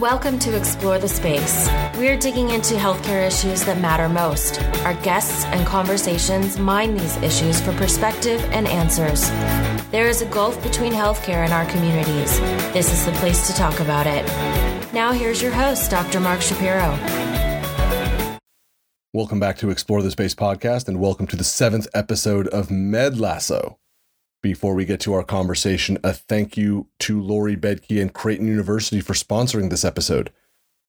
Welcome to Explore the Space. We're digging into healthcare issues that matter most. Our guests and conversations mine these issues for perspective and answers. There is a gulf between healthcare and our communities. This is the place to talk about it. Now, here's your host, Dr. Mark Shapiro. Welcome back to Explore the Space podcast, and welcome to the seventh episode of Med Lasso. Before we get to our conversation, a thank you to Lori Bedke and Creighton University for sponsoring this episode.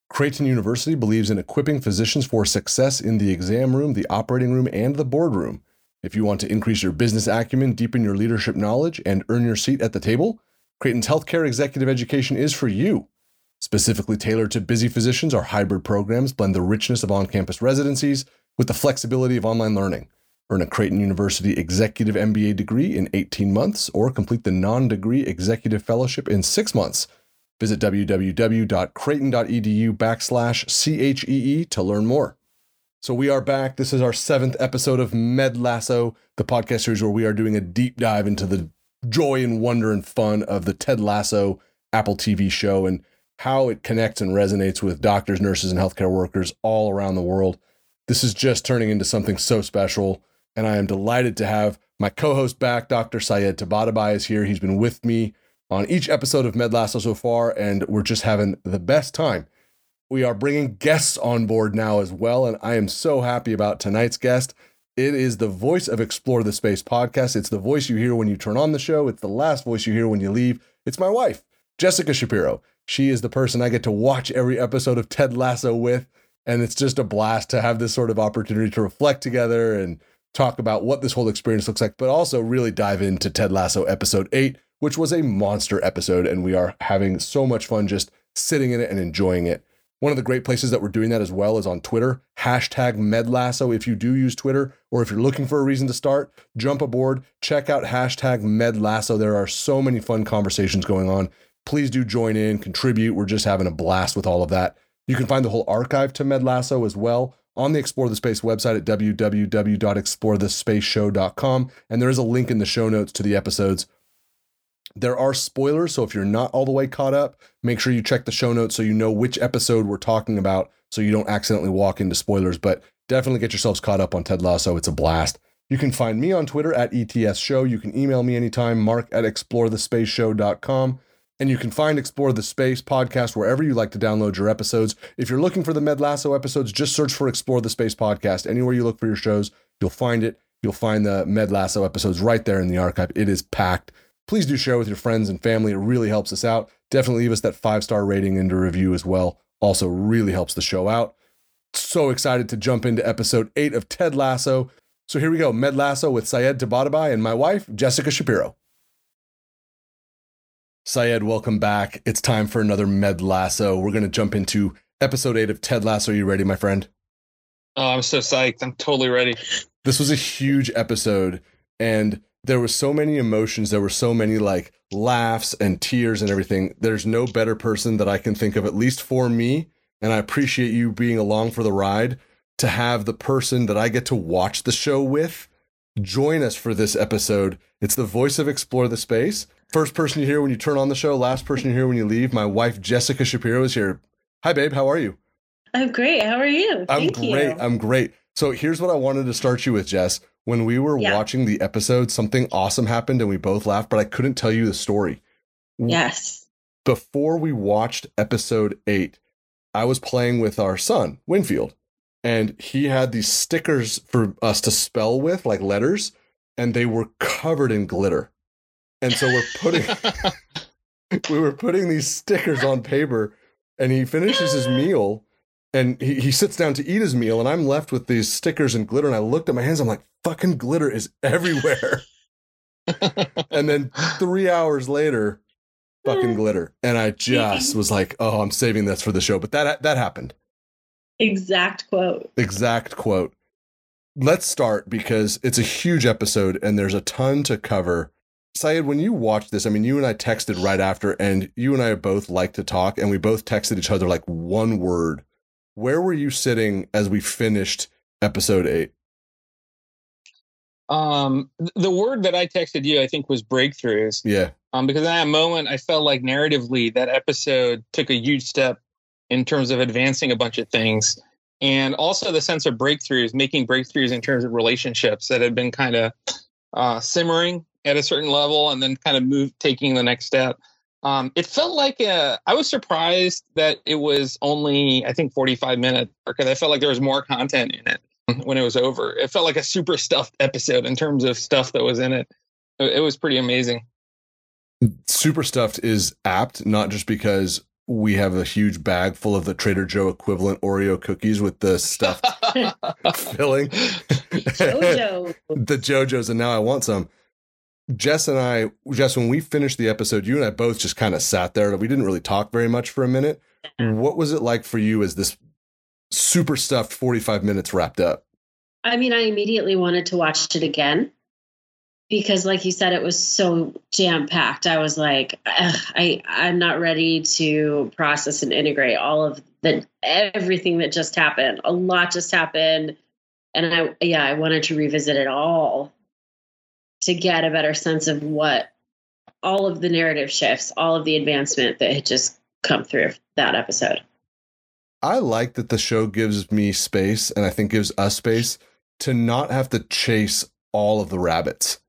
Creighton University believes in equipping physicians for success in the exam room, the operating room, and the boardroom. If you want to increase your business acumen, deepen your leadership knowledge, and earn your seat at the table, Creighton's healthcare executive education is for you. Specifically tailored to busy physicians, our hybrid programs blend the richness of on campus residencies with the flexibility of online learning. Earn a Creighton University Executive MBA degree in 18 months or complete the non degree Executive Fellowship in six months. Visit www.creighton.edu backslash CHEE to learn more. So we are back. This is our seventh episode of Med Lasso, the podcast series where we are doing a deep dive into the joy and wonder and fun of the Ted Lasso Apple TV show and how it connects and resonates with doctors, nurses, and healthcare workers all around the world. This is just turning into something so special and I am delighted to have my co-host back. Dr. Syed Tabatabai is here. He's been with me on each episode of Med Lasso so far, and we're just having the best time. We are bringing guests on board now as well, and I am so happy about tonight's guest. It is the voice of Explore the Space podcast. It's the voice you hear when you turn on the show. It's the last voice you hear when you leave. It's my wife, Jessica Shapiro. She is the person I get to watch every episode of Ted Lasso with, and it's just a blast to have this sort of opportunity to reflect together and talk about what this whole experience looks like, but also really dive into Ted Lasso episode eight, which was a monster episode. And we are having so much fun just sitting in it and enjoying it. One of the great places that we're doing that as well is on Twitter, hashtag MedLasso. If you do use Twitter or if you're looking for a reason to start, jump aboard, check out hashtag MedLasso. There are so many fun conversations going on. Please do join in, contribute. We're just having a blast with all of that. You can find the whole archive to MedLasso as well on the Explore the Space website at www.explorethespaceshow.com. And there is a link in the show notes to the episodes. There are spoilers, so if you're not all the way caught up, make sure you check the show notes so you know which episode we're talking about so you don't accidentally walk into spoilers. But definitely get yourselves caught up on Ted Lasso. It's a blast. You can find me on Twitter at ETS Show. You can email me anytime, mark at explorethespaceshow.com. And you can find Explore the Space podcast wherever you like to download your episodes. If you're looking for the Med Lasso episodes, just search for Explore the Space podcast. Anywhere you look for your shows, you'll find it. You'll find the Med Lasso episodes right there in the archive. It is packed. Please do share with your friends and family. It really helps us out. Definitely leave us that five star rating and a review as well. Also, really helps the show out. So excited to jump into episode eight of Ted Lasso. So here we go Med Lasso with Syed Tabatabai and my wife, Jessica Shapiro. Syed, welcome back. It's time for another Med Lasso. We're going to jump into episode eight of Ted Lasso. Are you ready, my friend? Oh, I'm so psyched. I'm totally ready. This was a huge episode, and there was so many emotions. There were so many like laughs and tears and everything. There's no better person that I can think of, at least for me. And I appreciate you being along for the ride to have the person that I get to watch the show with join us for this episode. It's the voice of Explore the Space. First person you hear when you turn on the show, last person you hear when you leave. My wife, Jessica Shapiro, is here. Hi, babe. How are you? I'm great. How are you? I'm Thank great. You. I'm great. So here's what I wanted to start you with, Jess. When we were yeah. watching the episode, something awesome happened and we both laughed, but I couldn't tell you the story. Yes. Before we watched episode eight, I was playing with our son, Winfield, and he had these stickers for us to spell with, like letters, and they were covered in glitter. And so we're putting we were putting these stickers on paper and he finishes his meal and he, he sits down to eat his meal and I'm left with these stickers and glitter and I looked at my hands I'm like fucking glitter is everywhere. and then 3 hours later fucking glitter and I just was like oh I'm saving this for the show but that that happened. Exact quote. Exact quote. Let's start because it's a huge episode and there's a ton to cover Syed, when you watched this, I mean, you and I texted right after, and you and I both like to talk, and we both texted each other like one word. Where were you sitting as we finished episode eight? Um, the word that I texted you, I think, was breakthroughs. Yeah. Um, because in that moment, I felt like narratively that episode took a huge step in terms of advancing a bunch of things. And also the sense of breakthroughs, making breakthroughs in terms of relationships that had been kind of uh, simmering at a certain level and then kind of move taking the next step. Um, it felt like a, I was surprised that it was only I think 45 minutes because I felt like there was more content in it when it was over. It felt like a super stuffed episode in terms of stuff that was in it. It, it was pretty amazing. Super stuffed is apt, not just because we have a huge bag full of the Trader Joe equivalent Oreo cookies with the stuffed filling. Jojo. the Joe-Joe's, and now I want some. Jess and I, Jess, when we finished the episode, you and I both just kind of sat there. And we didn't really talk very much for a minute. Mm. What was it like for you as this super stuffed 45 minutes wrapped up? I mean, I immediately wanted to watch it again because, like you said, it was so jam packed. I was like, I I'm not ready to process and integrate all of the everything that just happened. A lot just happened, and I yeah, I wanted to revisit it all to get a better sense of what all of the narrative shifts, all of the advancement that had just come through that episode. I like that the show gives me space, and I think gives us space to not have to chase all of the rabbits.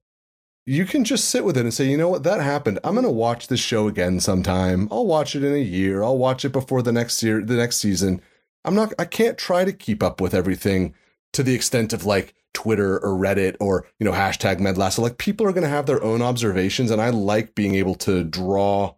You can just sit with it and say, you know what, that happened. I'm going to watch this show again sometime. I'll watch it in a year. I'll watch it before the next year, the next season. I'm not. I can't try to keep up with everything to the extent of like Twitter or Reddit or you know hashtag MedLasso. Like people are going to have their own observations, and I like being able to draw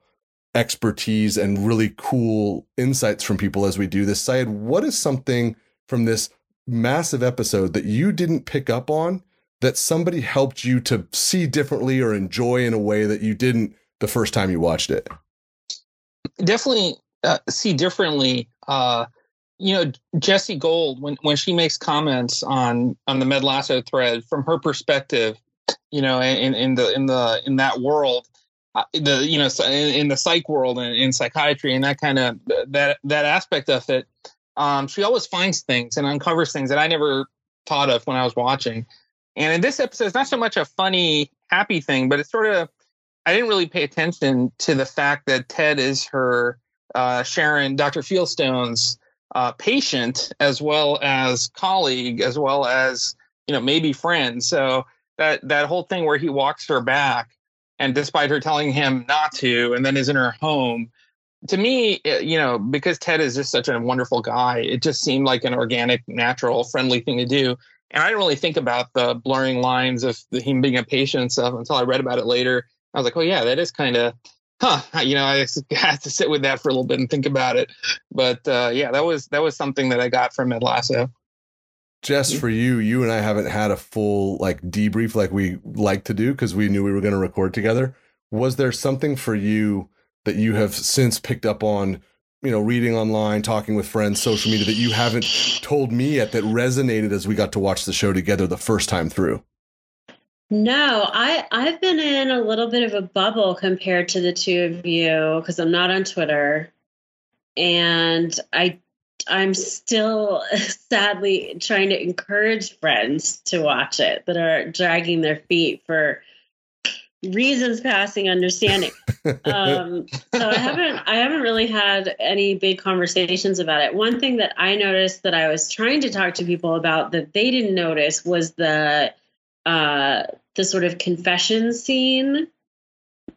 expertise and really cool insights from people as we do this. Syed, what is something from this massive episode that you didn't pick up on that somebody helped you to see differently or enjoy in a way that you didn't the first time you watched it? Definitely uh, see differently. Uh, you know, Jessie Gold when when she makes comments on on the Med Lasso thread from her perspective, you know, in in the in the in that world, uh, the you know in, in the psych world and in psychiatry and that kind of that that aspect of it, um, she always finds things and uncovers things that I never thought of when I was watching. And in this episode, it's not so much a funny, happy thing, but it's sort of I didn't really pay attention to the fact that Ted is her uh, Sharon, Dr. Fieldstone's uh, patient as well as colleague as well as you know maybe friend. So that that whole thing where he walks her back and despite her telling him not to and then is in her home to me you know because ted is just such a wonderful guy it just seemed like an organic natural friendly thing to do. And i didn't really think about the blurring lines of him being a patient and stuff until i read about it later. I was like oh yeah that is kind of huh, you know, I had to sit with that for a little bit and think about it. But uh, yeah, that was that was something that I got from Med Lasso. Jess, for you, you and I haven't had a full like debrief like we like to do because we knew we were going to record together. Was there something for you that you have since picked up on, you know, reading online, talking with friends, social media that you haven't told me yet that resonated as we got to watch the show together the first time through? No, I I've been in a little bit of a bubble compared to the two of you because I'm not on Twitter, and I I'm still sadly trying to encourage friends to watch it that are dragging their feet for reasons passing understanding. um, so I haven't I haven't really had any big conversations about it. One thing that I noticed that I was trying to talk to people about that they didn't notice was the uh, the sort of confession scene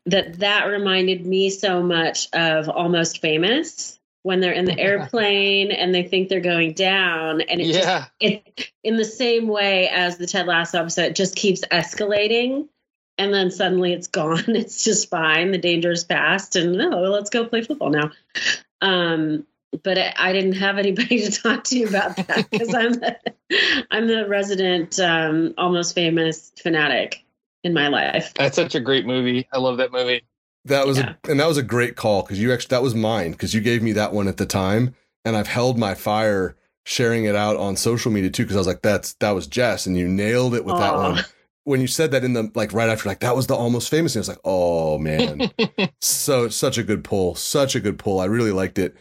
that that reminded me so much of almost famous when they're in the airplane and they think they're going down and it Yeah. just it in the same way as the Ted Lasso episode it just keeps escalating and then suddenly it's gone. It's just fine. The danger is past and no let's go play football now. Um but I, I didn't have anybody to talk to about that because I'm the, I'm the resident um, almost famous fanatic in my life. That's such a great movie. I love that movie. That was Yeah. a, and that was a great call because you actually that was mine because you gave me that one at the time and I've held my fire sharing it out on social media too because I was like that's that was Jess and you nailed it with that one. When you said that in the like right after like that was the almost famous and I was like oh man so such a good pull such a good pull I really liked it.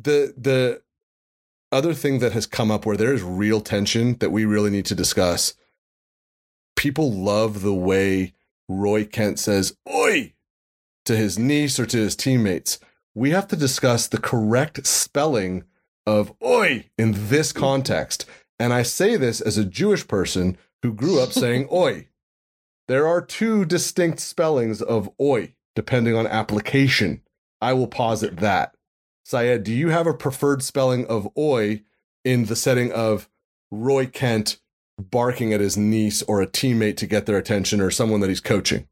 The the other thing that has come up where there is real tension that we really need to discuss. People love the way Roy Kent says "oi" to his niece or to his teammates. we have to discuss the correct spelling of oi in this context. And I say this as a Jewish person who grew up saying oi. There are two distinct spellings of oi, depending on application. I will posit that. Syed, do you have a preferred spelling of oi in the setting of Roy Kent barking at his niece or a teammate to get their attention or someone that he's coaching?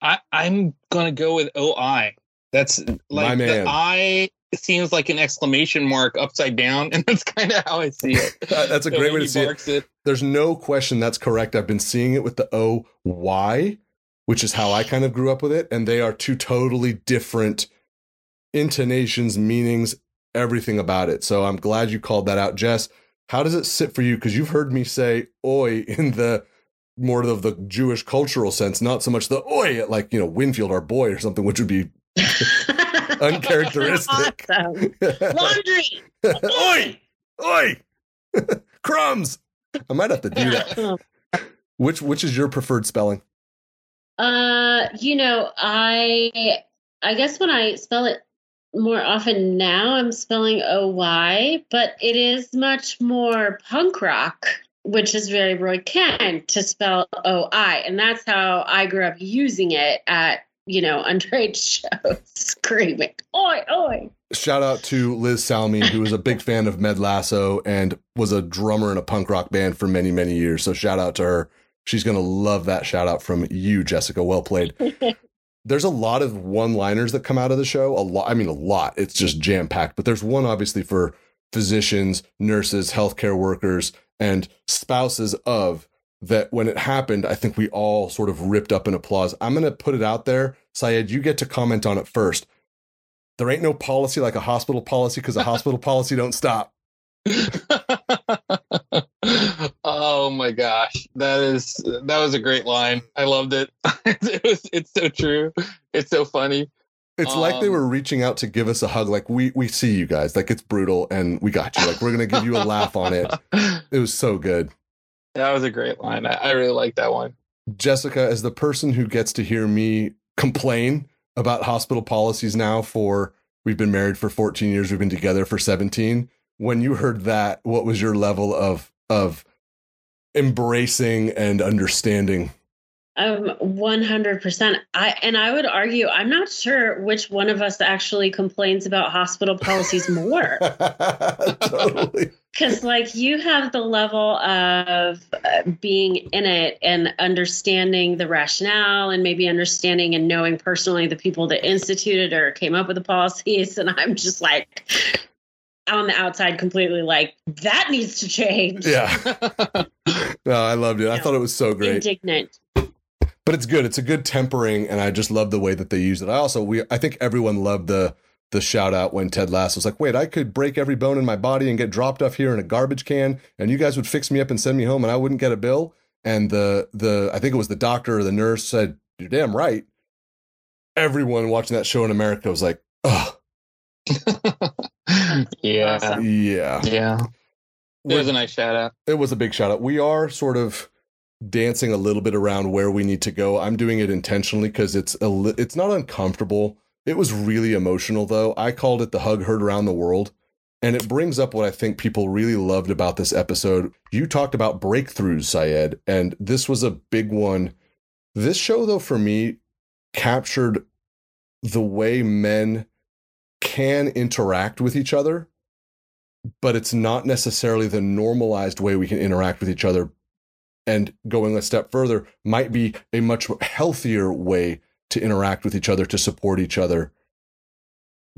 I, I'm gonna go with OI. That's like the. I seems like an exclamation mark upside down, and that's kind of how I see it. That's a So great way to see it. it. There's no question that's correct. I've been seeing it with the O Y, which is how I kind of grew up with it. And they are two totally different intonations, meanings, everything about it. So I'm glad you called that out. Jess, how does it sit for you? Because you've heard me say oi in the more of the Jewish cultural sense, not so much the oi at like, you know, Winfield, our boy or something, which would be uncharacteristic. Laundry. oi! Oi! Crumbs! I might have to do that. Which which is your preferred spelling? Uh, you know, I I guess when I spell it more often now, I'm spelling O Y, but it is much more punk rock, which is very Roy Kent to spell O I, and that's how I grew up using it at you know underage shows, screaming "Oi, oi!" Shout out to Liz Salmi, who was a big fan of Med Lasso and was a drummer in a punk rock band for many, many years. So shout out to her. She's gonna love that shout out from you, Jessica. Well played. there's a lot of one-liners that come out of the show. A lot, I mean, a lot. It's just jam-packed. But there's one obviously for physicians, nurses, healthcare workers, and spouses of that. When it happened, I think we all sort of ripped up in applause. I'm gonna put it out there, Syed. You get to comment on it first. There ain't no policy like a hospital policy because a hospital policy don't stop. oh my gosh, that is that was a great line. I loved it. it was, it's so true. It's so funny. It's like they Um, were reaching out to give us a hug. Like we we see you guys. Like it's brutal, and we got you. Like we're gonna give you a laugh on it. It was so good. That was a great line. I, I really like that one. Jessica, as the person who gets to hear me complain about hospital policies now for we've been married for 14 years, we've been together for 17. When you heard that, what was your level of of embracing and understanding? Um, one hundred percent. I and I would argue I'm not sure which one of us actually complains about hospital policies more. totally. Because, like, you have the level of uh, being in it and understanding the rationale and maybe understanding and knowing personally the people that instituted or came up with the policies. And I'm just like on the outside, completely like, that needs to change. Yeah. no, I loved it. I thought it was so great. Indignant. but it's good. It's a good tempering, and I just love the way that they use it. I also we I think everyone loved the the shout out when Ted Lasso was like, "Wait, I could break every bone in my body and get dropped off here in a garbage can, and you guys would fix me up and send me home, and I wouldn't get a bill." And the the I think it was the doctor or the nurse said, "You're damn right." Everyone watching that show in America was like, "Oh, yeah. Awesome. yeah." Yeah. It was a nice shout out. it was a big shout out. We are sort of dancing a little bit around where we need to go. I'm doing it intentionally because it's a li- it's not uncomfortable. It was really emotional though. I called it the hug heard around the world. And it brings up what I think people really loved about this episode. You talked about breakthroughs, Syed, and this was a big one. This show, though, for me, captured the way men can interact with each other but it's not necessarily the normalized way we can interact with each other. And going a step further, might be a much healthier way to interact with each other, to support each other.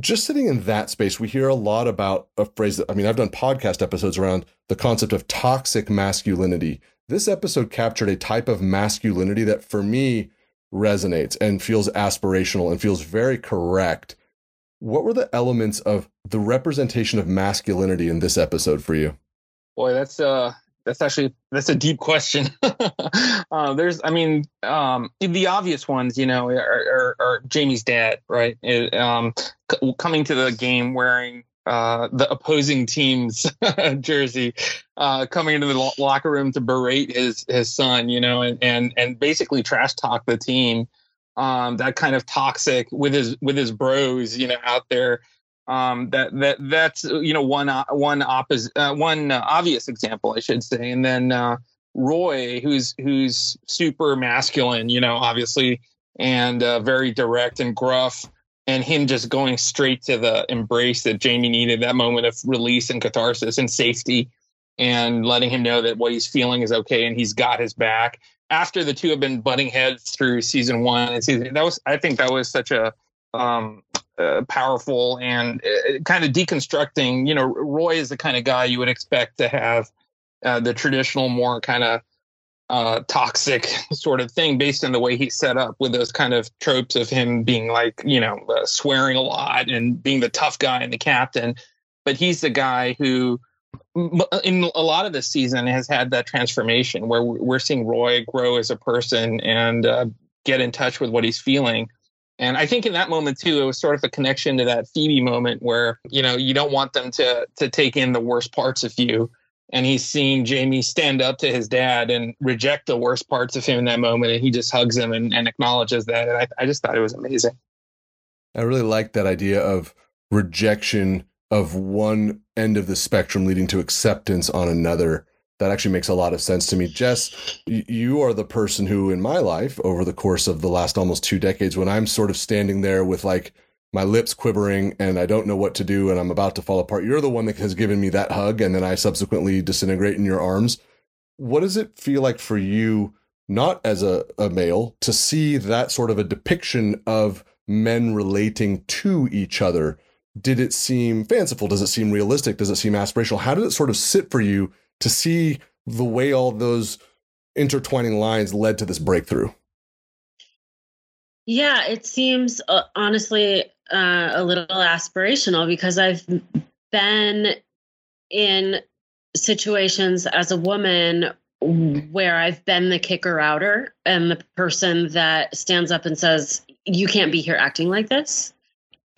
Just sitting in that space, we hear a lot about a phrase that, I mean, I've done podcast episodes around the concept of toxic masculinity. This episode captured a type of masculinity that for me resonates and feels aspirational and feels very correct what were the elements of the representation of masculinity in this episode for you? Boy, that's uh that's actually that's a deep question. uh, there's, I mean, um, the obvious ones, you know, are, are, are Jamie's dad, right? It, um, c- coming to the game wearing uh, the opposing team's jersey, uh, coming into the lo- locker room to berate his his son, you know, and and and basically trash talk the team. Um, that kind of toxic with his with his bros, you know, out there. Um, that that that's you know one one opposite uh, one uh, obvious example, I should say, and then uh, Roy, who's who's super masculine, you know, obviously, and uh, very direct and gruff, and him just going straight to the embrace that Jamie needed, that moment of release and catharsis and safety, and letting him know that what he's feeling is okay and he's got his back after the two have been butting heads through season one and season that was I think that was such a um, uh, powerful and uh, kind of deconstructing. You know, Roy is the kind of guy you would expect to have uh, the traditional, more kind of uh, toxic sort of thing based on the way he's set up with those kind of tropes of him being like, you know, uh, swearing a lot and being the tough guy and the captain. But he's the guy who in a lot of this season has had that transformation where we're seeing Roy grow as a person and uh, get in touch with what he's feeling. And I think in that moment too, it was sort of a connection to that Phoebe moment where you know you don't want them to to take in the worst parts of you. And he's seeing Jamie stand up to his dad and reject the worst parts of him in that moment, and he just hugs him and, and acknowledges that. And I, I just thought it was amazing. I really like that idea of rejection of one end of the spectrum leading to acceptance on another. That actually makes a lot of sense to me. Jess, you are the person who, in my life, over the course of the last almost two decades, when I'm sort of standing there with like my lips quivering and I don't know what to do and I'm about to fall apart, you're the one that has given me that hug and then I subsequently disintegrate in your arms. What does it feel like for you, not as a, a male, to see that sort of a depiction of men relating to each other? Did it seem fanciful? Does it seem realistic? Does it seem aspirational? How did it sort of sit for you to see the way all those intertwining lines led to this breakthrough? Yeah, it seems uh, honestly uh, a little aspirational because I've been in situations as a woman where I've been the kicker outer and the person that stands up and says, You can't be here acting like this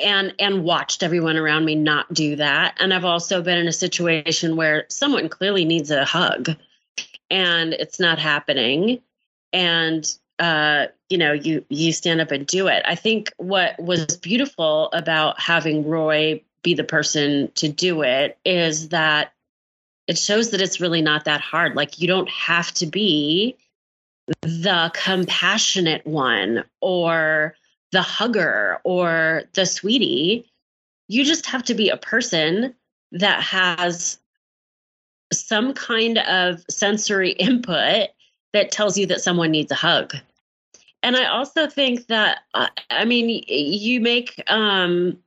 and and watched everyone around me not do that. And i've also been in a situation where someone clearly needs a hug and it's not happening. And uh you know you you stand up and do it. I think what was beautiful about having roy be the person to do it is that it shows that it's really not that hard. Like you don't have to be the compassionate one or the hugger or the sweetie. You just have to be a person that has some kind of sensory input that tells you that someone needs a hug. And I also think that, uh, I mean, you make um,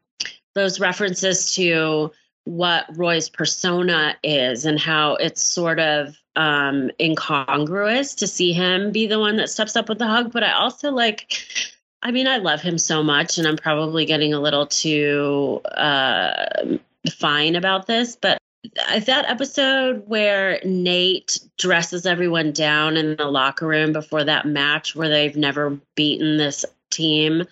those references to what Roy's persona is and how it's sort of um, incongruous to see him be the one that steps up with the hug. But I also like I mean, I love him so much, and I'm probably getting a little too uh, fine about this, but that episode where Nate dresses everyone down in the locker room before that match where they've never beaten this team,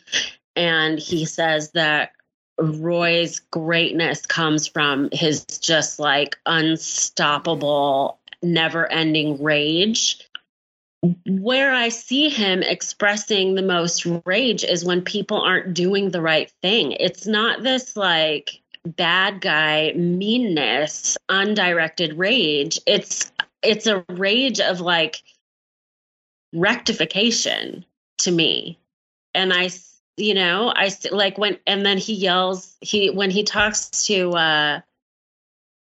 and he says that Roy's greatness comes from his just like unstoppable, never ending rage where I see him expressing the most rage is when people aren't doing the right thing. It's not this like bad guy meanness, undirected rage. It's it's a rage of like rectification to me. And I you know, I like when and then he yells he when he talks to uh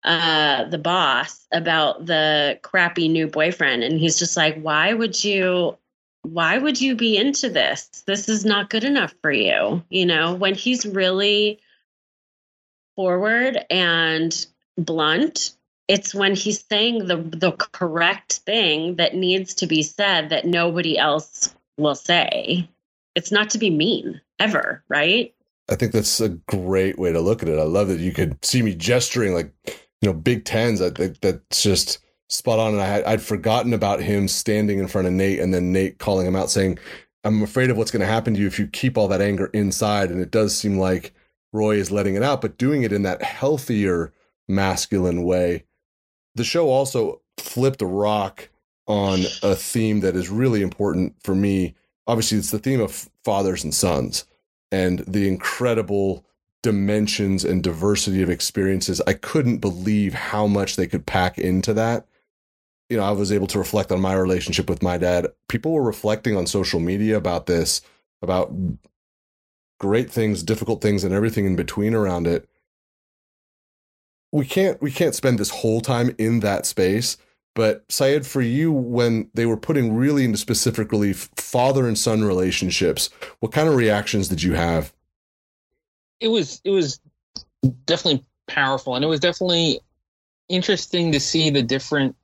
uh, the boss about the crappy new boyfriend, and he's just like, "Why would you? Why would you be into this? This is not good enough for you." You know, when he's really forward and blunt, it's when he's saying the the correct thing that needs to be said that nobody else will say. It's not to be mean ever, right? I think that's a great way to look at it. I love that you could see me gesturing like know Big Tens. I think that's just spot on. And I had, I'd forgotten about him standing in front of Nate, and then Nate calling him out, saying, "I'm afraid of what's going to happen to you if you keep all that anger inside." And it does seem like Roy is letting it out, but doing it in that healthier masculine way. The show also flipped a rock on a theme that is really important for me. Obviously, it's the theme of fathers and sons and the incredible dimensions and diversity of experiences. I couldn't believe how much they could pack into that. You know, I was able to reflect on my relationship with my dad. People were reflecting on social media about this, about great things, difficult things, and everything in between around it. We can't we can't spend this whole time in that space. But Syed, for you, when they were putting really into specifically father and son relationships, what kind of reactions did you have? It was it was definitely powerful, and it was definitely interesting to see the different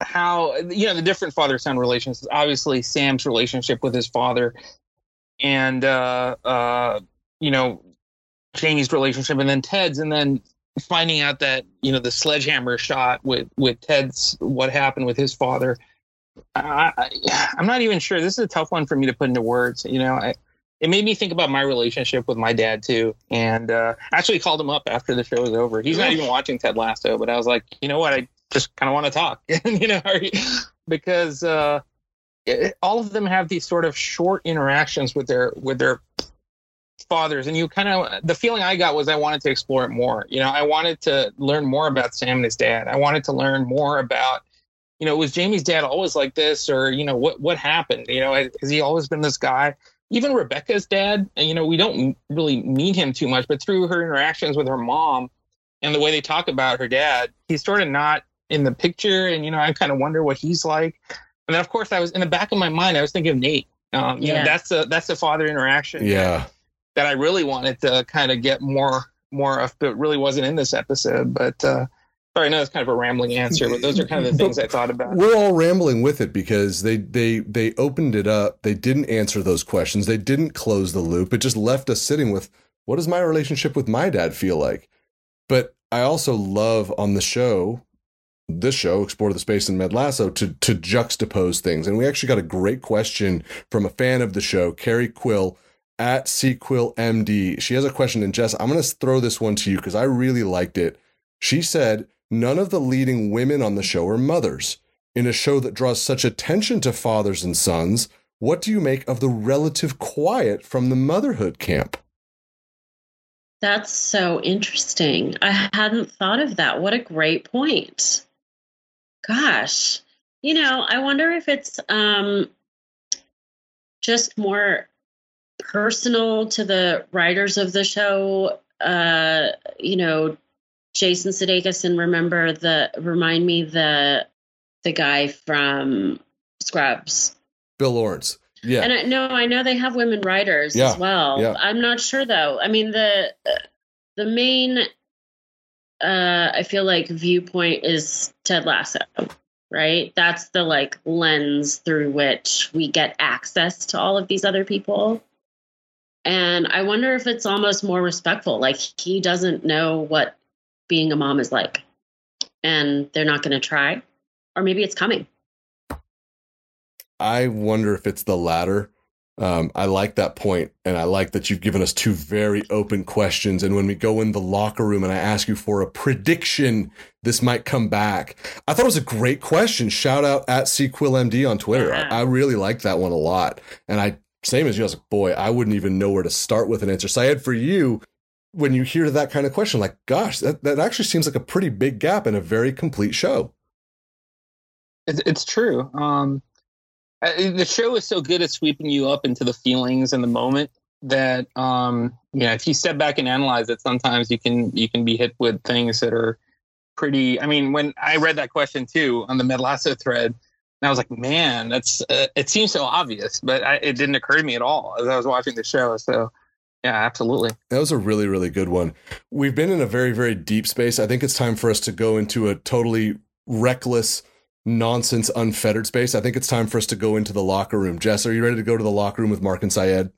how you know the different father son relations. Obviously, Sam's relationship with his father and uh, uh, you know Jamie's relationship, and then Ted's, and then finding out that you know the sledgehammer shot with with Ted's what happened with his father. I, I, am not even sure. This is a tough one for me to put into words. You know, I, it made me think about my relationship with my dad too, and uh, actually called him up after the show was over. He's not even watching Ted Lasso, but I was like, you know what, I just kind of want to talk, you know, because uh, it, all of them have these sort of short interactions with their with their fathers. And you kind of the feeling i got was i wanted to explore it more. You know i wanted to learn more about sam and his dad. I wanted to learn more about you know was jamie's dad always like this? Or you know what what happened? You know has he always been this guy even rebecca's dad you know we don't really meet him too much but through her interactions with her mom and the way they talk about her dad he's sort of not in the picture and you know i kind of wonder what he's like and then of course I was in the back of my mind, I was thinking of Nate. Um, you yeah. know, that's a that's a father interaction. Yeah. That I really wanted to kind of get more more of, but really wasn't in this episode. But uh, sorry, know it's kind of a rambling answer, but those are kind of the things I thought about. We're all rambling with it because they they they opened it up. They didn't answer those questions. They didn't close the loop. It just left us sitting with what does my relationship with my dad feel like? But I also love on the show this show, Explore the Space in Med Lasso, to, to juxtapose things. And we actually got a great question from a fan of the show, Carrie Quill at MD. She has a question, and Jess, I'm going to throw this one to you because I really liked it. She said, None of the leading women on the show are mothers. In a show that draws such attention to fathers and sons, what do you make of the relative quiet from the motherhood camp? That's so interesting. I hadn't thought of that. What a great point. Gosh, you know, I wonder if it's um, just more personal to the writers of the show. Uh, you know, Jason Sudeikis and remember the remind me the the guy from Scrubs. Bill Lawrence. Yeah. And I, no, I know they have women writers yeah. as well. Yeah. I'm not sure though. I mean the the main uh, I feel like viewpoint is Ted Lasso, right? That's the like lens through which we get access to all of these other people. And I wonder if it's almost more respectful. Like he doesn't know what being a mom is like, and they're not going to try, or maybe it's coming. I wonder if it's the latter um, I like that point, and I like that you've given us two very open questions. And when we go in the locker room and I ask you for a prediction, this might come back. I thought it was a great question. Shout out at CQuillMD on Twitter. Yeah. I, I, really like that one a lot. And I, same as you, I was like, boy, I wouldn't even know where to start with an answer. So I had for you, when you hear that kind of question, like, gosh, that, that actually seems like a pretty big gap in a very complete show. It's, true. Um, the show is so good at sweeping you up into the feelings and the moment that um you know if you step back and analyze it sometimes you can you can be hit with things that are pretty i mean when i read that question too on the Med Lasso thread and i was like man that's uh, it seems so obvious but I, it didn't occur to me at all as i was watching the show so yeah absolutely that was a really really good one we've been in a very very deep space i think it's time for us to go into a totally reckless nonsense, unfettered space, I think it's time for us to go into the locker room. Jess, are you ready to go to the locker room with Mark and Syed?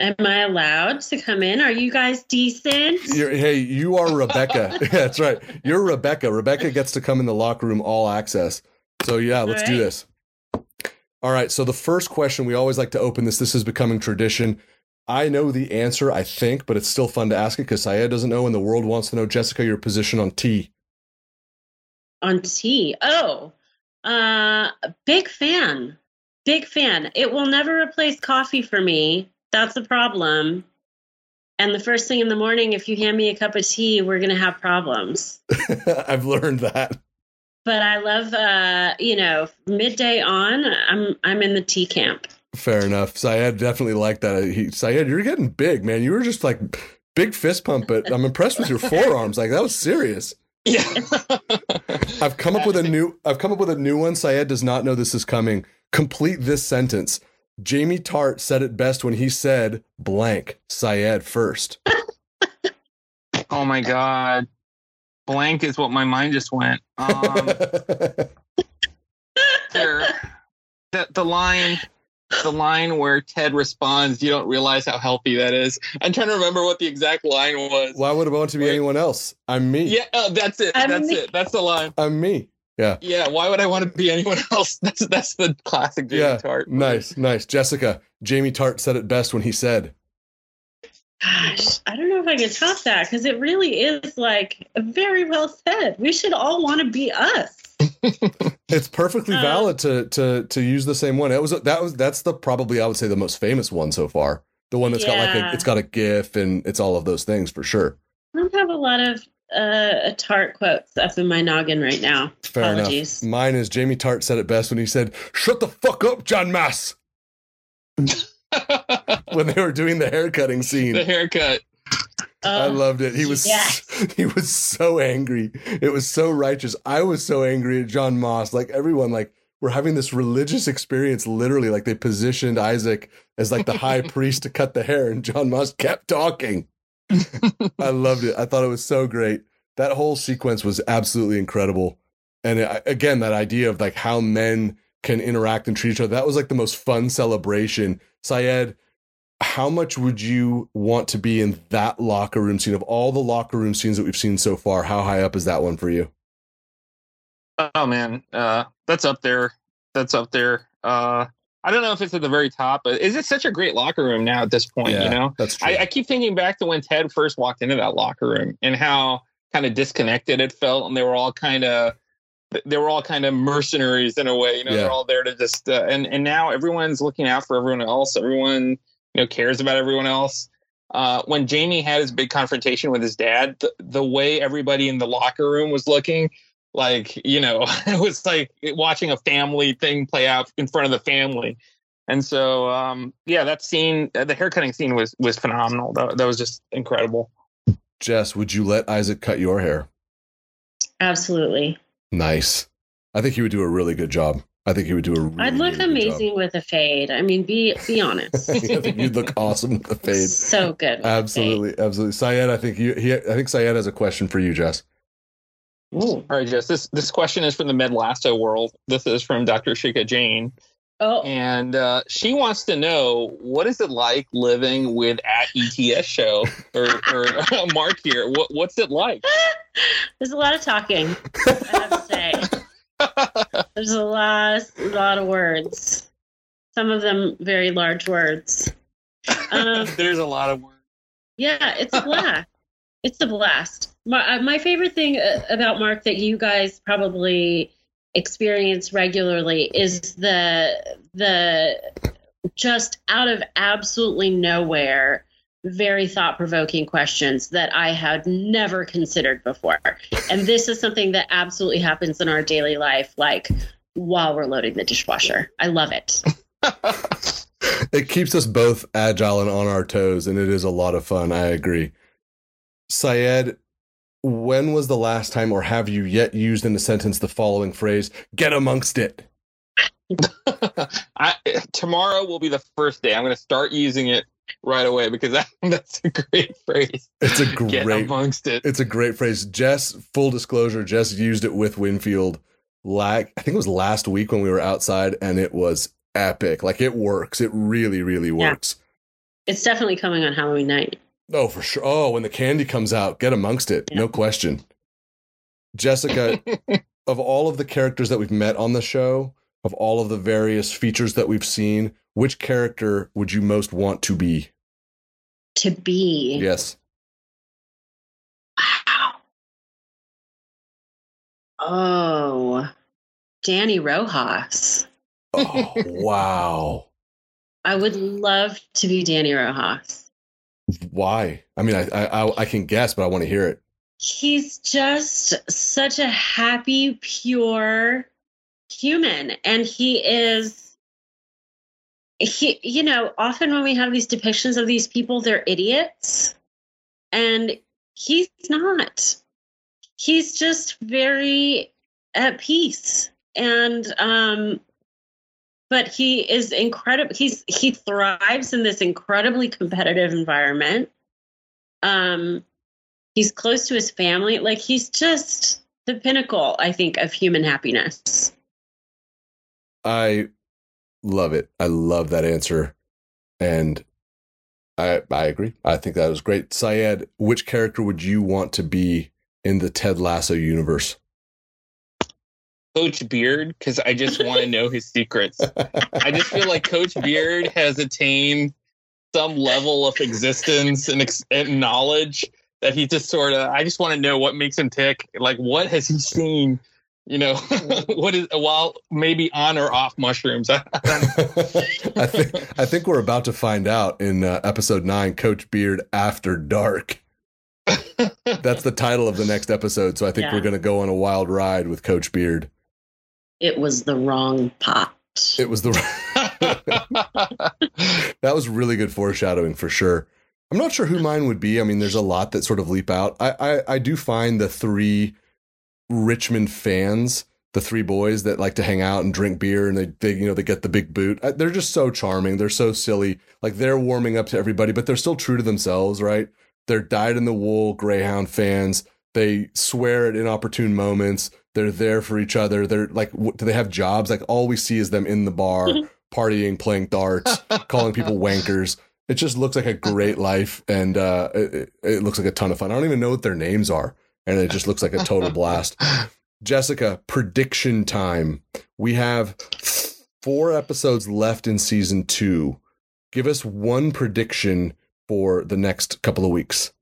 Am I allowed to come in? Are you guys decent? You're, hey, you are Rebecca. yeah, that's right. You're Rebecca. Rebecca gets to come in the locker room all access. So, yeah, let's right. do this. All right. So, the first question we always like to open this, this is becoming tradition. I know the answer, I think, but it's still fun to ask it because Syed doesn't know and the world wants to know. Jessica, your position on T on T. Oh, uh, big fan. Big fan. It will never replace coffee for me. That's the problem. And the first thing in the morning, if you hand me a cup of tea, we're going to have problems. I've learned that. But I love, uh, you know, midday on, I'm I'm in the tea camp. Fair enough. Syed definitely liked that. He, Syed, you're getting big, man. You were just like big fist pump, but I'm impressed with your forearms. Like that was serious. Yeah. I've come up with a new I've come up with a new one. Syed does not know this is coming. Complete this sentence. Jamie Tartt said it best when he said blank Syed first. oh my god. Blank is what my mind just went. Um there, the, the line the line where Ted responds, "You don't realize how healthy that is." I'm trying to remember what the exact line was. Why would it want to be Wait. anyone else? I'm me. Yeah, oh, that's it. I'm that's me. it. That's the line. I'm me. Yeah. Yeah, why would I want to be anyone else? That's that's the classic Jamie yeah. Tartt. Nice, nice. Jessica, Jamie Tartt said it best when he said, Gosh, I don't know if I can top that because it really is like very well said. We should all want to be us. It's perfectly Uh, valid to to to use the same one. It was that was that's the probably I would say the most famous one so far. The one that's got like a it's got a GIF and it's all of those things for sure. I don't have a lot of uh, tart quotes up in my noggin right now. Fair Apologies. enough. Mine is Jamie Tartt said it best when he said, "Shut the fuck up, Jan Maas." when they were doing the haircutting scene. the haircut. I loved it. He was yes. he was so angry. It was so righteous. I was so angry at Jan Maas. Like everyone, like we're having this religious experience. Literally, like they positioned Isaac as like the high priest to cut the hair, and Jan Maas kept talking. I loved it. I thought it was so great. That whole sequence was absolutely incredible. And it, again, that idea of like how men can interact and treat each other. That was like the most fun celebration. Syed, how much would you want to be in that locker room scene of all the locker room scenes that we've seen so far? How high up is that one for you? Oh man, uh, that's up there. That's up there. Uh, I don't know if it's at the very top, but is it such a great locker room now at this point? You know, that's true. I, I keep thinking back to when Ted first walked into that locker room and how kind of disconnected it felt, and they were all kind of they were all kind of mercenaries in a way. You know, Yeah. they're all there to just uh, and and now everyone's looking out for everyone else. Everyone you know cares about everyone else. Uh, when Jamie had his big confrontation with his dad, the, the way everybody in the locker room was looking, like you know, it was like watching a family thing play out in front of the family. And so, um, yeah, that scene, uh, the haircutting scene was was phenomenal. That, that was just incredible. Jess, would you let Isaac cut your hair? absolutely. Nice. I think he would do a really good job. I think he would do a really I'd look really good amazing with a fade. I mean, be be honest. job. I think you'd look awesome with a fade. So good. with a fade. Absolutely, absolutely. Syed, I think you he I think Syed has a question for you, Jess. Ooh. All right, Jess. This this question is from the Med Lasso world. This is from Dr. Shikha Jain, Oh, and uh, she wants to know what is it like living with at ETS show or, or Mark here. What what's it like? there's a lot of talking. I have to say, there's a lot, a lot of words. Some of them very large words. Um, There's a lot of words. Yeah, it's a blast. it's a blast. My, uh, my favorite thing uh, about Mark that you guys probably experience regularly is the the just out of absolutely nowhere very thought provoking questions that I had never considered before. And this is something that absolutely happens in our daily life like while we're loading the dishwasher. I love it. it keeps us both agile and on our toes, and it is a lot of fun. I agree. Syed, when was the last time, or have you yet used in a sentence the following phrase, get amongst it? I, tomorrow will be the first day. I'm going to start using it right away because that, that's a great phrase. It's a great Get amongst it. it's a great phrase. Jess, full disclosure, Jess used it with Winfield like I think it was last week when we were outside and it was epic. Like it works. It really, really Yeah. works. It's definitely coming on Halloween night. Oh, for sure. Oh, when the candy comes out, get amongst it. Yeah. No question. Jessica, of all of the characters that we've met on the show, of all of the various features that we've seen, which character would you most want to be? To be. Yes. Wow. Oh, Dani Rojas. oh, wow. I would love to be Dani Rojas. Why? I mean, I, I I can guess, but I want to hear it. He's just such a happy, pure human, and he is. He, you know, often when we have these depictions of these people, they're idiots, and he's not. He's just very at peace, and um, but he is incredible he's he thrives in this incredibly competitive environment. Um he's close to his family. Like he's just the pinnacle i think of human happiness. I love it i love that answer and i i agree i think that was great syed which character would you want to be in the ted lasso universe Coach Beard because I just want to know his secrets. I just feel like Coach Beard has attained some level of existence and, ex- and knowledge that he just sort of. I just want to know what makes him tick. Like, what has he seen? You know, what is while maybe on or off mushrooms. I, I think I think we're about to find out in uh, episode nine, Coach Beard After Dark. That's the title of the next episode. So I think yeah. we're going to go on a wild ride with Coach Beard it was the wrong pot. It was the that was really good foreshadowing for sure. I'm not sure who mine would be. I mean, there's a lot that sort of leap out. I I, I do find the three Richmond fans, the three boys that like to hang out and drink beer, and they, they you know they get the big boot. They're just so charming. They're so silly. Like they're warming up to everybody, but they're still true to themselves, right? They're dyed in the wool Greyhound fans. They swear at inopportune moments they're there for each other. They're like, do they have jobs? Like all we see is them in the bar, partying, playing darts, calling people wankers. It just looks like a great life, and uh, it, it looks like a ton of fun. I don't even know what their names are, and it just looks like a total blast. Jessica, prediction time. We have four episodes left in season two. Give us one prediction for the next couple of weeks.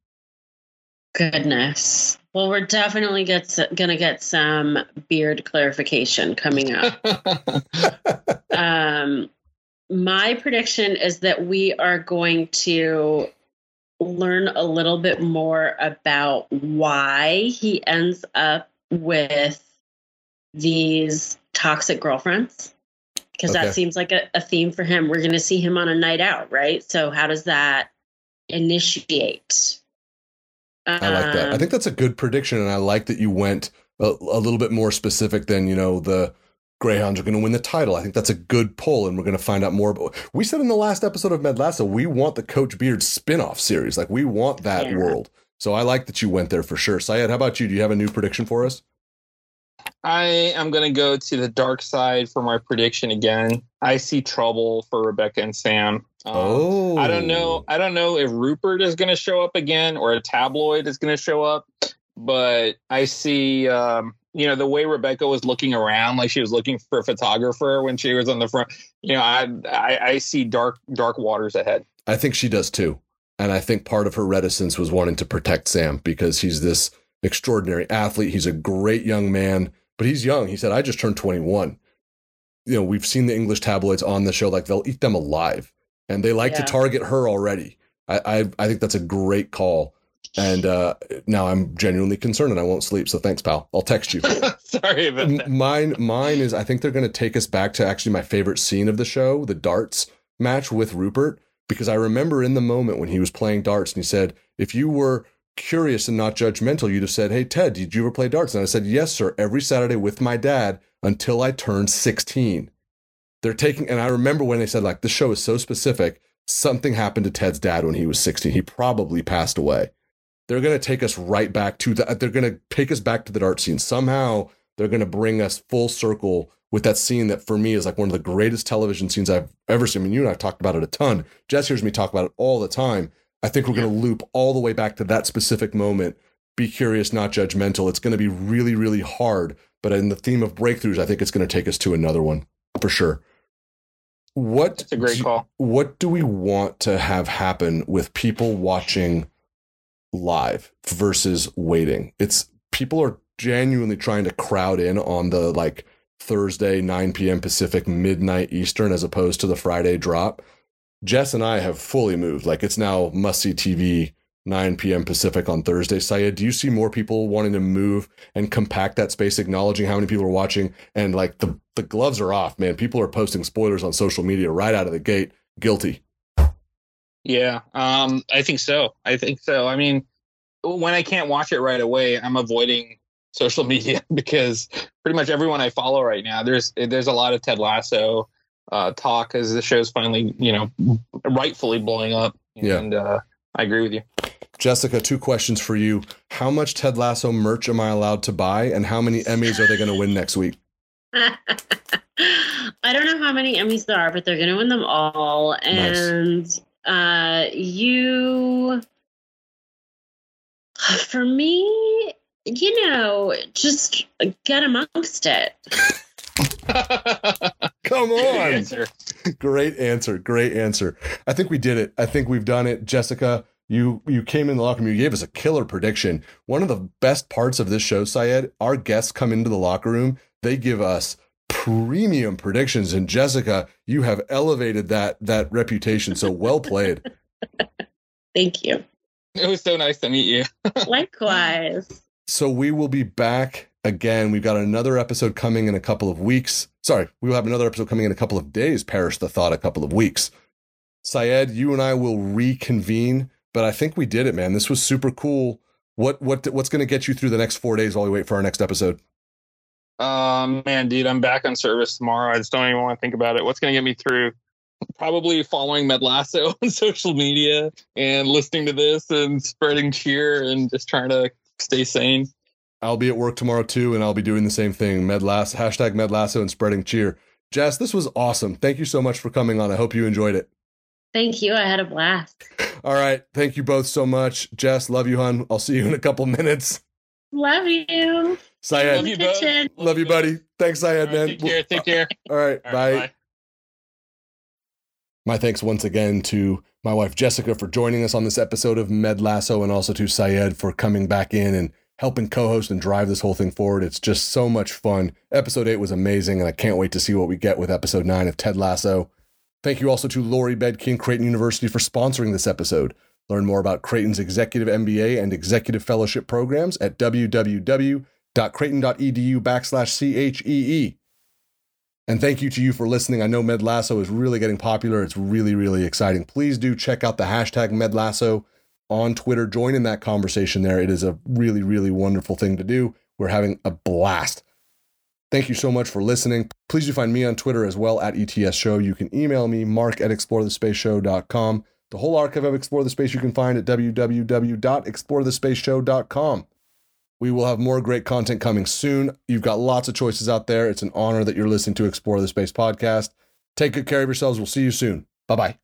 Goodness. Well, we're definitely get gonna get some beard clarification coming up. um, my prediction is that we are going to learn a little bit more about why he ends up with these toxic girlfriends because okay. that seems like a, a theme for him. We're going to see him on a night out, right? So, how does that initiate I like that. I um, think that's a good prediction, and I like that you went a, a little bit more specific than you know the Greyhounds are going to win the title. I think that's a good pull, and we're going to find out more. About, we said in the last episode of Med Lasso, we want the Coach Beard spin-off series. Like we want that yeah. world. So I like that you went there for sure. Syed, how about you? Do you have a new prediction for us? I am going to go to the dark side for my prediction again. I see trouble for Rebecca and Sam. Um, oh, I don't know. I don't know if Rupert is going to show up again or a tabloid is going to show up, but I see. Um, you know the way Rebecca was looking around, like she was looking for a photographer when she was on the front. You know, I I, I see dark dark waters ahead. I think she does too, and I think part of her reticence was wanting to protect Sam because he's this extraordinary athlete. He's a great young man, but he's young. He said, "I just turned 21." You know, we've seen the English tabloids on the show; like they'll eat them alive and they like yeah. to target her already. I, I, I think that's a great call. And uh, now I'm genuinely concerned and I won't sleep. So thanks, pal. I'll text you. Sorry about that. Mine, mine is I think they're going to take us back to actually my favorite scene of the show, the darts match with Rupert, because I remember in the moment when he was playing darts and he said, if you were curious and not judgmental, you'd have said, Hey, Ted, did you ever play darts? And I said, Yes, sir, every Saturday with my dad until I turned 16 they're taking and i remember when they said like the show is so specific something happened to ted's dad when he was 16 he probably passed away they're going to take us right back to that they're going to take us back to the art scene. Somehow they're going to bring us full circle with that scene that for me is like one of the greatest television scenes i've ever seen. I mean you and i've talked about it a ton. Jess hears me talk about it all the time. I think we're going to loop all the way back to that specific moment. Be curious not judgmental. It's going to be really really hard but in the theme of breakthroughs i think it's going to take us to another one for sure. What That's a great do, call. What do we want to have happen with people watching live versus waiting? It's people are genuinely trying to crowd in on the like Thursday, 9 p.m. Pacific, midnight Eastern, as opposed to the Friday drop. Jess and I have fully moved. Like it's now must see TV 9 p.m. Pacific on Thursday. Syed, do you see more people wanting to move and compact that space, acknowledging how many people are watching? And like the, the gloves are off, man. People are posting spoilers on social media right out of the gate. Guilty. Yeah, um, I think so. I think so. I mean, when I can't watch it right away, I'm avoiding social media because pretty much everyone I follow right now, there's there's a lot of Ted Lasso uh, talk as the show's finally, you know, rightfully blowing up. And yeah. uh, I agree with you. Jessica, two questions for you. How much Ted Lasso merch am I allowed to buy, and how many Emmys are they going to win next week? I don't know how many Emmys there are, but they're going to win them all. And nice. Uh, you, for me, you know, just get amongst it. Come on. Great answer. Great answer. Great answer. I think we did it. I think we've done it. Jessica, you you came in the locker room, you gave us a killer prediction. One of the best parts of this show, Syed, our guests come into the locker room, they give us premium predictions. And Jessica, you have elevated that that reputation. So well played. Thank you. It was so nice to meet you. Likewise. So we will be back again. We've got another episode coming in a couple of weeks. Sorry, we will have another episode coming in a couple of days. Perish the thought, a couple of weeks. Syed, you and I will reconvene, but I think we did it, man. This was super cool. What what what's going to get you through the next four days while we wait for our next episode? Um, man, dude, I'm back on service tomorrow. I just don't even want to think about it. What's going to get me through? Probably following Med Lasso on social media and listening to this and spreading cheer and just trying to stay sane. I'll be at work tomorrow too, and I'll be doing the same thing. Med Lasso, hashtag Med Lasso and spreading cheer. Jess, this was awesome. Thank you so much for coming on. I hope you enjoyed it. Thank you. I had a blast. All right. Thank you both so much. Jess, love you, hon. I'll see you in a couple minutes. Love you. Syed. Love you, bud. Love you, buddy. Thanks, Syed, right, man. Take care. Take care. All right. All right bye. bye. My thanks once again to my wife Jessica for joining us on this episode of Med Lasso and also to Syed for coming back in and helping co-host and drive this whole thing forward. It's just so much fun. Episode 8 was amazing and I can't wait to see what we get with episode 9 of Ted Lasso. Thank you also to Lori Bedke, Creighton University for sponsoring this episode. Learn more about Creighton's Executive MBA and Executive Fellowship programs at www.creighton.edu backslash CHEE. And thank you to you for listening. I know Med Lasso is really getting popular. It's really, really exciting. Please do check out the hashtag Med Lasso on Twitter. Join in that conversation there. It is a really, really wonderful thing to do. We're having a blast. Thank you so much for listening. Please do find me on Twitter as well at ETS Show. You can email me, mark at explorethespaceshow.com. The whole archive of Explore the Space you can find at www.explorethespaceshow.com. We will have more great content coming soon. You've got lots of choices out there. It's an honor that you're listening to Explore the Space podcast. Take good care of yourselves. We'll see you soon. Bye bye.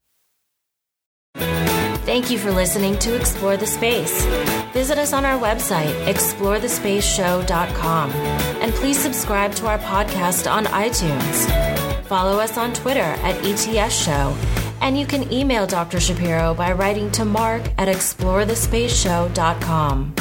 Thank you for listening to Explore the Space. Visit us on our website, explorethespaceshow.com, and please subscribe to our podcast on iTunes. Follow us on Twitter at ETS Show, and you can email Dr. Shapiro by writing to mark at explorethespaceshow.com.